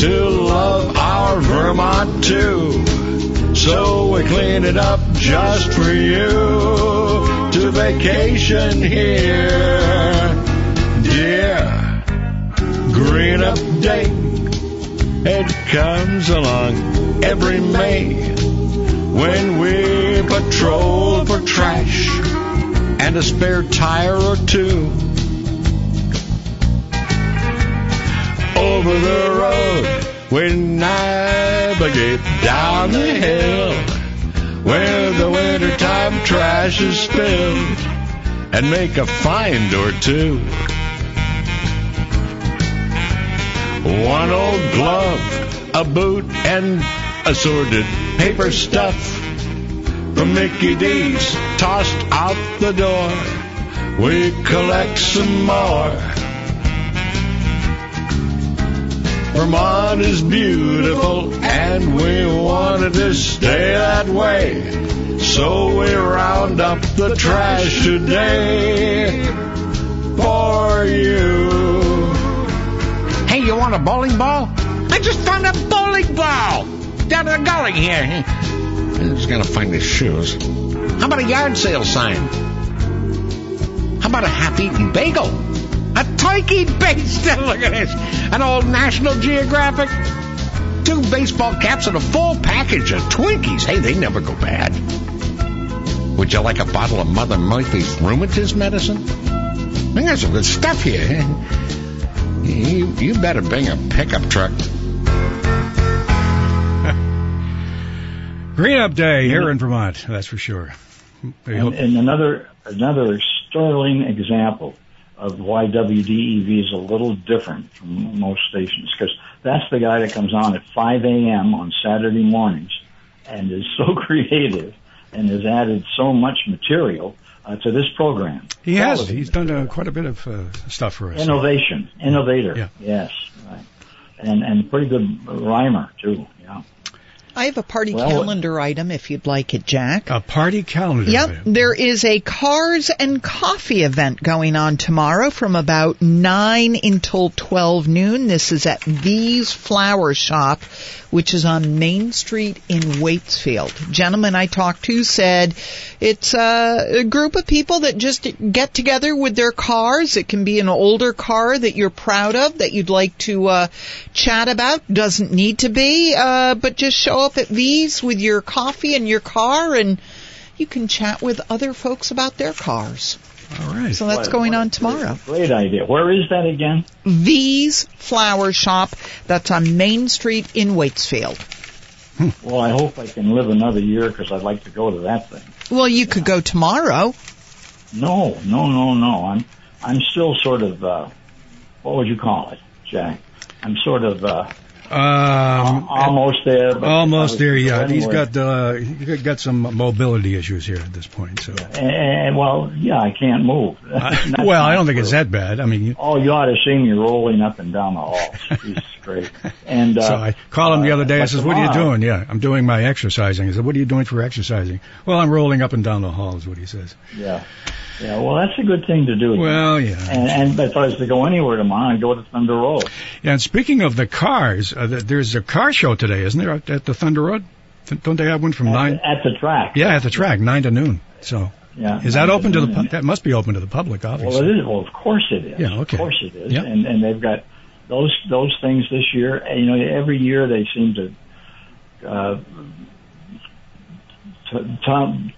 to love our Vermont too. So we clean it up just for you to vacation here. Dear Green Up Day, it comes along every May when we patrol for trash and a spare tire or two. Over the road, we navigate down the hill where the wintertime trash is spilled and make a find or two. One old glove, a boot, and assorted paper stuff from Mickey D's tossed out the door. We collect some more. Vermont is beautiful and we wanted to stay that way. So we round up the trash today for you. Hey, you want a bowling ball? I just found a bowling ball down in the gully here. I'm just gonna find his shoes. How about a yard sale sign? How about a half-eaten bagel? A turkey based. Look at this. An old National Geographic. Two baseball caps and a full package of Twinkies. Hey, they never go bad. Would you like a bottle of Mother Murphy's rheumatism medicine? I got some good stuff here. You, you better bring a pickup truck. Green Up Day here in Vermont, that's for sure. And, and another another sterling example of why WDEV is a little different from most stations because that's the guy that comes on at 5 a.m. on Saturday mornings and is so creative and has added so much material uh, to this program. he has. He's done uh, quite a bit of uh, stuff for us. Innovation, innovator. Yeah. Yes, right. And and pretty good rhymer too. Yeah. I have a party Well- calendar item if you'd like it, Jack. A party calendar. Yep, there is a cars and coffee event going on tomorrow from about 9 until 12 noon. This is at V's Flower Shop, which is on Main Street in Waitsfield. Gentleman I talked to said it's uh, a group of people that just get together with their cars. It can be an older car that you're proud of that you'd like to uh, chat about. Doesn't need to be, uh, but just show up at V's with your coffee and your car and you can chat with other folks about their cars. All right. So that's What- going what on tomorrow. Great idea. Where is that again? V's Flower Shop. That's on Main Street in Waitsfield. Well, I hope I can live another year because I'd like to go to that thing. Well, you could go tomorrow. No, no, no, no. I'm I'm still sort of uh, what would you call it, Jack? I'm sort of uh, Um, almost there. Almost there. Yeah, he's anyway. got uh, he's got some mobility issues here at this point. So, And, well, yeah, I can't move. Well, I don't think it's that bad. I mean, you- Oh, you ought to see me rolling up and down the halls. Great. And uh, so I called him the other day. I says, "What are you doing?" Yeah, I'm doing my exercising. He said, "What are you doing for exercising?" Well, I'm rolling up and down the hall. Is what he says. Yeah, yeah. Well, that's a good thing to do. Well, yeah. And, and if I was to go anywhere tomorrow, I'd go to Thunder Road. Yeah, and speaking of the cars, uh, there's a car show today, isn't there, at- at the Thunder Road? Don't they have one from At, nine? at the track. Yeah, at the track, nine to noon. So, Yeah. is that open to the? pu- That must be open to the public, obviously. Well, it is. Well, of course it is. Yeah, okay. Of course it is. Yep. And and they've got those those things this year. And, you know, every year they seem to uh, t- t-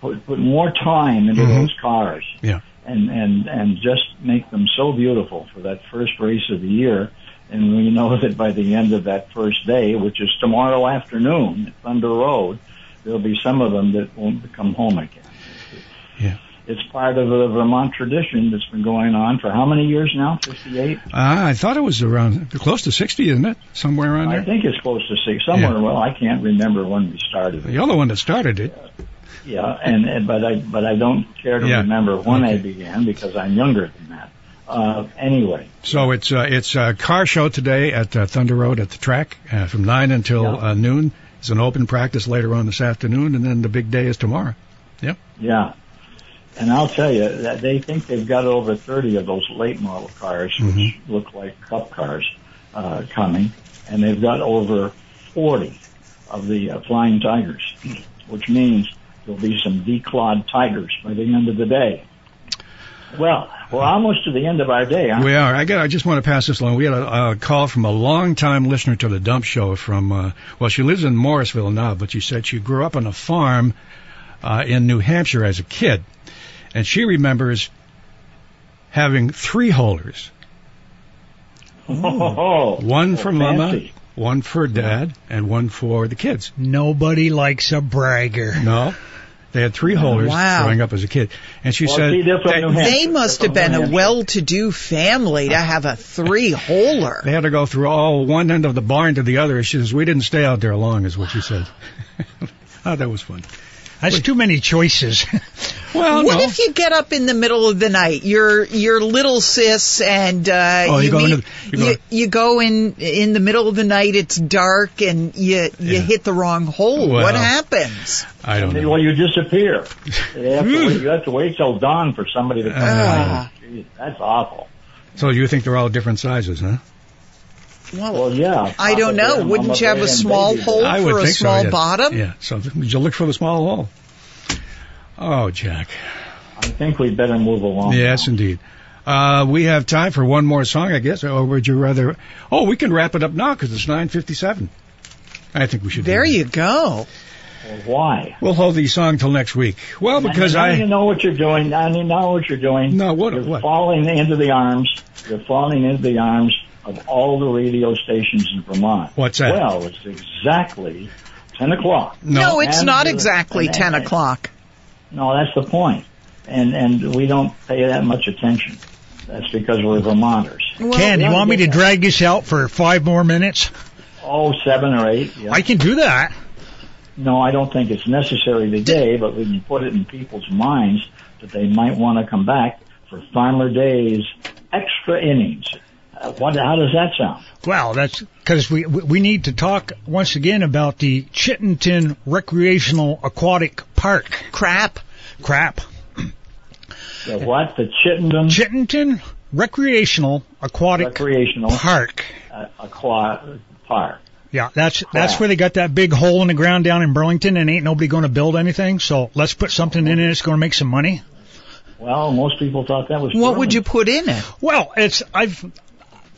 put, put more time into Mhm. those cars. Yeah. And and and just make them so beautiful for that first race of the year. And we know that by the end of that first day, which is tomorrow afternoon at Thunder Road, there'll be some of them that won't come home again. Yeah. It's part of the Vermont tradition that's been going on for how many years now? 58? Uh, I thought it was around close to 60, isn't it? Somewhere around I there. I think it's close to 60. Somewhere, Yeah. well, I can't remember when we started. You're the one that started it. Yeah, and, and but I but I don't care to Yeah. remember when I began because I'm younger than that. Uh, anyway, So it's uh, it's a car show today at uh, Thunder Road at the track uh, from nine until Yeah. uh, noon. It's an open practice later on this afternoon, and then the big day is tomorrow. Yep. yeah. And I'll tell you that they think they've got over 30 of those late model cars, which look like cup cars, uh, coming, and they've got over 40 of the uh, Flying Tigers, which means there'll be some declawed Tigers by the end of the day. Well, we're almost to the end of our day, huh? We are. I got. I just want to pass this along. We had a, a call from a long-time listener to the Dump Show. From uh, well, she lives in Morrisville now, but she said she grew up on a farm uh, in New Hampshire as a kid, and she remembers having three holers. Oh, One oh, for Mama, one for Dad, and one for the kids. Nobody likes a bragger. No. They had three holders Wow. growing up as a kid, and she Well, said see, they're from they- New Hampshire. They must have been a well-to-do family to have a three-holer. They had to go through all one end of the barn to the other. She says, we didn't stay out there long, is what she said. oh, that was fun. That's too many choices. Well, what no. if you get up in the middle of the night? You're you're little sis, and uh, Oh, you you, go meet, into- you you, you go in in the middle of the night. It's dark, and you you Yeah. hit the wrong hole. Well. what happens? I don't know. Well, you disappear. You have, to wait, you have to wait till dawn for somebody to come Ah. by. Jeez, that's awful. So you think they're all different sizes, huh? Well, Well, yeah. I don't know. Wouldn't you have a small Baby hole Bear. I for a think so, small yes. bottom? Yeah. So would you look for the small hole? Oh, Jack. I think we better move along. Yes, indeed. Uh, we have time for one more song, I guess. Or would you rather? Oh, we can wrap it up now because it's nine fifty-seven. I think we should. There that. you go. Well, why? We'll hold the song till next week. Well, because now I. you know what you're doing. Now you know what you're doing. No, what- You're what? falling into the arms. You're falling into the arms of all the radio stations in Vermont. What's that? Well, it's exactly ten o'clock. No, it's not the- exactly and- ten and- o'clock. No, that's the point. And and we don't pay that much attention. That's because we're Vermonters. Well, Ken, you want me to yeah. drag this out for five more minutes? Oh, seven or eight. Yeah. I can do that. No, I don't think it's necessary today, but we can put it in people's minds that they might want to come back for Farmer Dave's extra innings. What? How does that sound? Well, that's because we we we need to talk once again about the Chittenden Recreational Aquatic Park. crap. Crap. The what? The Chittenden Chittenden Recreational Aquatic Recreational Park. uh, Aqua Park. Yeah, that's that's where they got that big hole in the ground down in Burlington, and ain't nobody going to build anything. So let's put something in it that's going to make some money. Well, most people thought that was. What would you put in it? Well, it's I've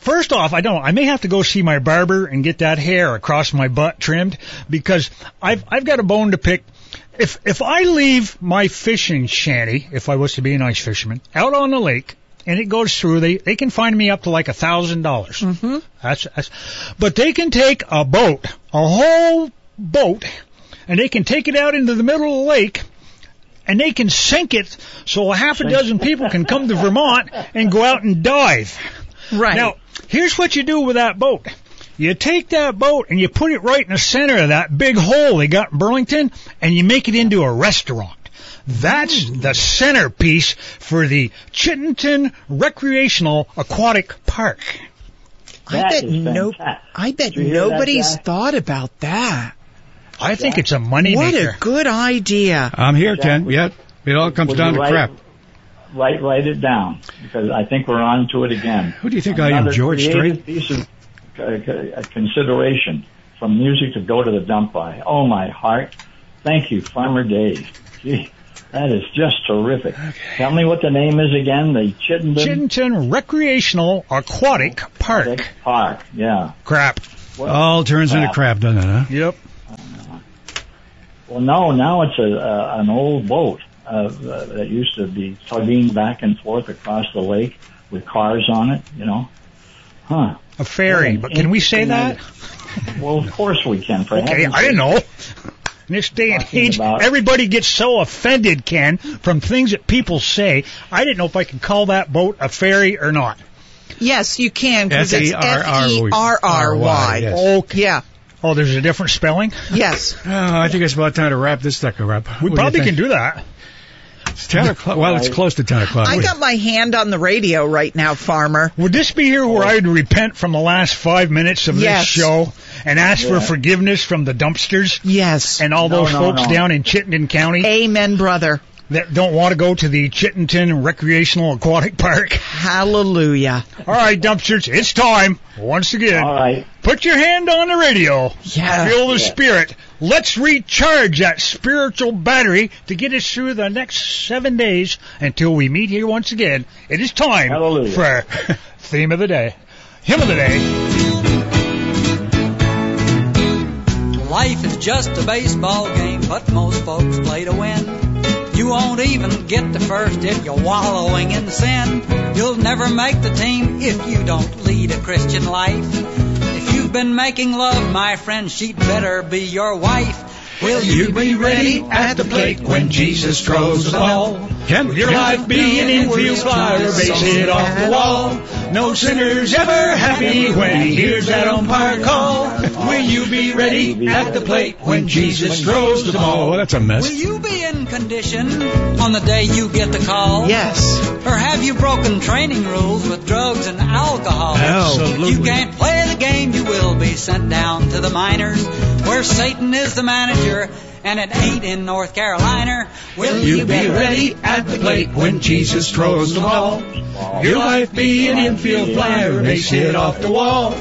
first off, I don't. I may have to go see my barber and get that hair across my butt trimmed because I've I've got a bone to pick. If if I leave my fishing shanty, if I was to be an ice fisherman, out on the lake, and it goes through, they they can find me up to like a thousand dollars. Mm-hmm. That's that's. But they can take a boat, a whole boat, and they can take it out into the middle of the lake. And they can sink it so a half a dozen people can come to Vermont and go out and dive. Right. Now, here's what you do with that boat. You take that boat and you put it right in the center of that big hole they got in Burlington and you make it into a restaurant. That's hmm. the centerpiece for the Chittenden Recreational Aquatic Park. I bet no. I bet Did that, nobody's thought about that. I think it's a money What maker. a good idea. I'm here, Ken. Yeah, it all comes Would down to write- crap. Write write it down because I think we're on to it again. Who do you think I am, Another George Strait? piece of uh, uh, consideration from music to go to the dump by. Oh my heart! Thank you, Farmer Dave. Gee, that is just terrific. Tell me what the name is again. The Chittenden Chittenden Recreational Aquatic Park. Park. Yeah. Crap. All turns into crap, doesn't it, huh? Yep. Well, no, now it's a uh, an old boat uh, that used to be tugging back and forth across the lake with cars on it. You know, huh? A ferry. But can we say that? Well, of course we can. For Okay, I didn't know. In this day and age, about- everybody gets so offended, Ken, from things that people say. I didn't know if I could call that boat a ferry or not. Yes, you can because it's F F-E-R-R-Y. E R R Y. Yes. Okay. Yeah. Oh, there's a different spelling? Yes. Oh, I think it's about time to wrap this sucker up. We What probably can do that. It's 10 o'clock. Well, it's close to 10 o'clock. I got my hand on the radio right now, Farmer. Would this be here where I would repent from the last five minutes of Yes. this show and ask for forgiveness from the dumpsters Yes. and all No, those no, folks no. down in Chittenden County Amen, brother. That don't want to go to the Chittenden Recreational Aquatic Park? Hallelujah. All right, dumpsters, it's time once again. All right. Put your hand on the radio. Yeah. Feel the Yeah. spirit. Let's recharge that spiritual battery to get us through the next seven days until we meet here once again. It is time Hallelujah. for theme of the day, hymn of the day. Life is just a baseball game, but most folks play to win. You won't even get the first if you're wallowing in sin. You'll never make the team if you don't lead a Christian life. If you've been making love, my friend, she'd better be your wife. Will you be ready at the plate when Jesus throws the ball? Can Will your life be an infield flyer, base hit off the wall? No sinner's ever happy when he hears that umpire call. Will you be ready at the plate when Jesus throws the ball? Oh, ball? that's a mess. Will you be in condition on the day you get the call? Yes. Or have you broken training rules with drugs and alcohol? Absolutely. You can't play the game, you will be sent down to the minors, where Satan is the manager, and it ain't in North Carolina. Will you be ready at the plate when Jesus throws the ball? Your life be an infield flyer, base hit off the wall.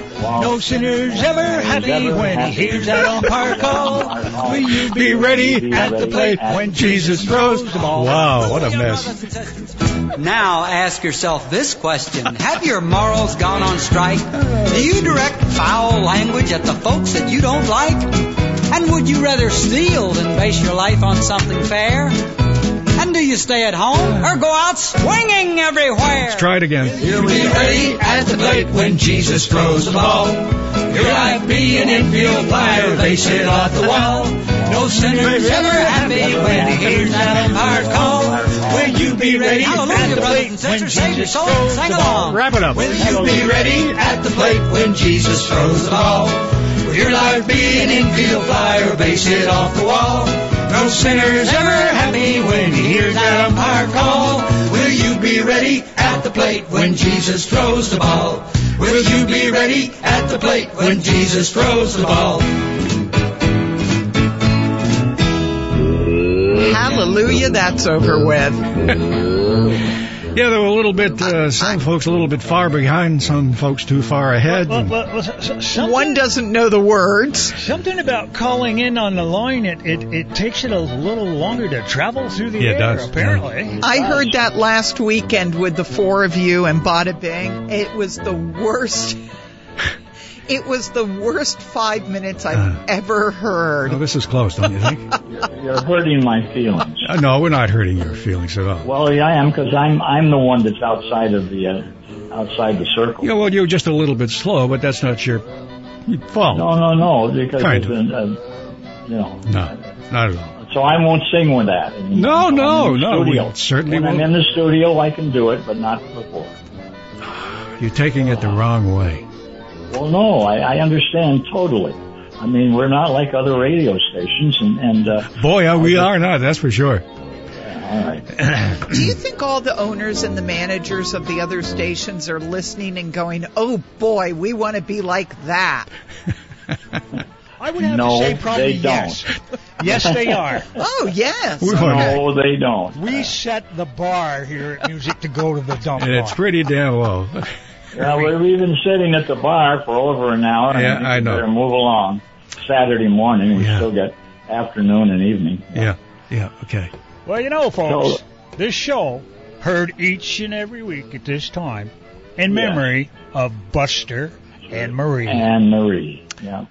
No sinner's ever happy when he hears that umpire call. Will you be ready at the plate when Jesus throws the ball? Wow, what a mess. Now ask yourself this question. Have your morals gone on strike? Do you direct foul language at the folks that you don't like? And would you rather steal than base your life on something fair? And do you stay at home or go out swinging everywhere? Let's try it again. You'll be ready at the plate when Jesus throws the ball. Your life be an infield flyer, base hit off the wall. No sinner's ever happy when he hears that umpire call. Will you be ready at the plate and when sisters. Save your Jesus soul. throws Sing the ball? along. Wrap it up. Will you be ready at the plate when Jesus throws the ball? Your life be an infield flyer, base hit off the wall? No sinner's ever happy when he hears that umpire call. Will you be ready at the plate when Jesus throws the ball? Will you be ready at the plate when Jesus throws the ball? Hallelujah, that's over with. Yeah, they were a little bit, uh, some folks a little bit far behind, some folks too far ahead. Well, well, well, so- so- something, One doesn't know the words. something about calling in on the line, it, it, it takes it a little longer to travel through the Yeah, it does. apparently. I heard that last weekend with the four of you and Bada Bing. It was the worst. It was the worst five minutes I've Uh. ever Oh, heard. this is close, don't you think? You're hurting my feelings. Uh, no, we're not hurting your feelings at all. Well, yeah, I am because I'm I'm the one that's outside of the uh, outside the circle. Yeah, well, you're just a little bit slow, but that's not your fault. No, no, no, because Kind it's been, uh, you know. No, not at all. So I won't sing with that. anymore. No, When no, I'm in the no, we Studio. certainly When I'm in the studio, I can do it, but not before. You're taking it the wrong way. Well, no, I, I understand totally. I mean, we're not like other radio stations, and and uh, Boy, uh, we are not, that's for sure. all right. Do you think all the owners and the managers of the other stations are listening and going, oh boy, we want to be like that? I would have No, to say probably they don't. yes. Yes, they are. Oh, yes. We No, they don't. We set the bar here at Music to go to the dump. and it's pretty damn low. Yeah, we- we've been sitting at the bar for over an hour. and Yeah, think I we know. Better move along. Saturday morning, we Yeah. still get afternoon and evening. Yeah, yeah, okay. Well, you know, folks, So- this show heard each and every week at this time in Yeah. memory of Buster and Marie. And Marie. Yeah.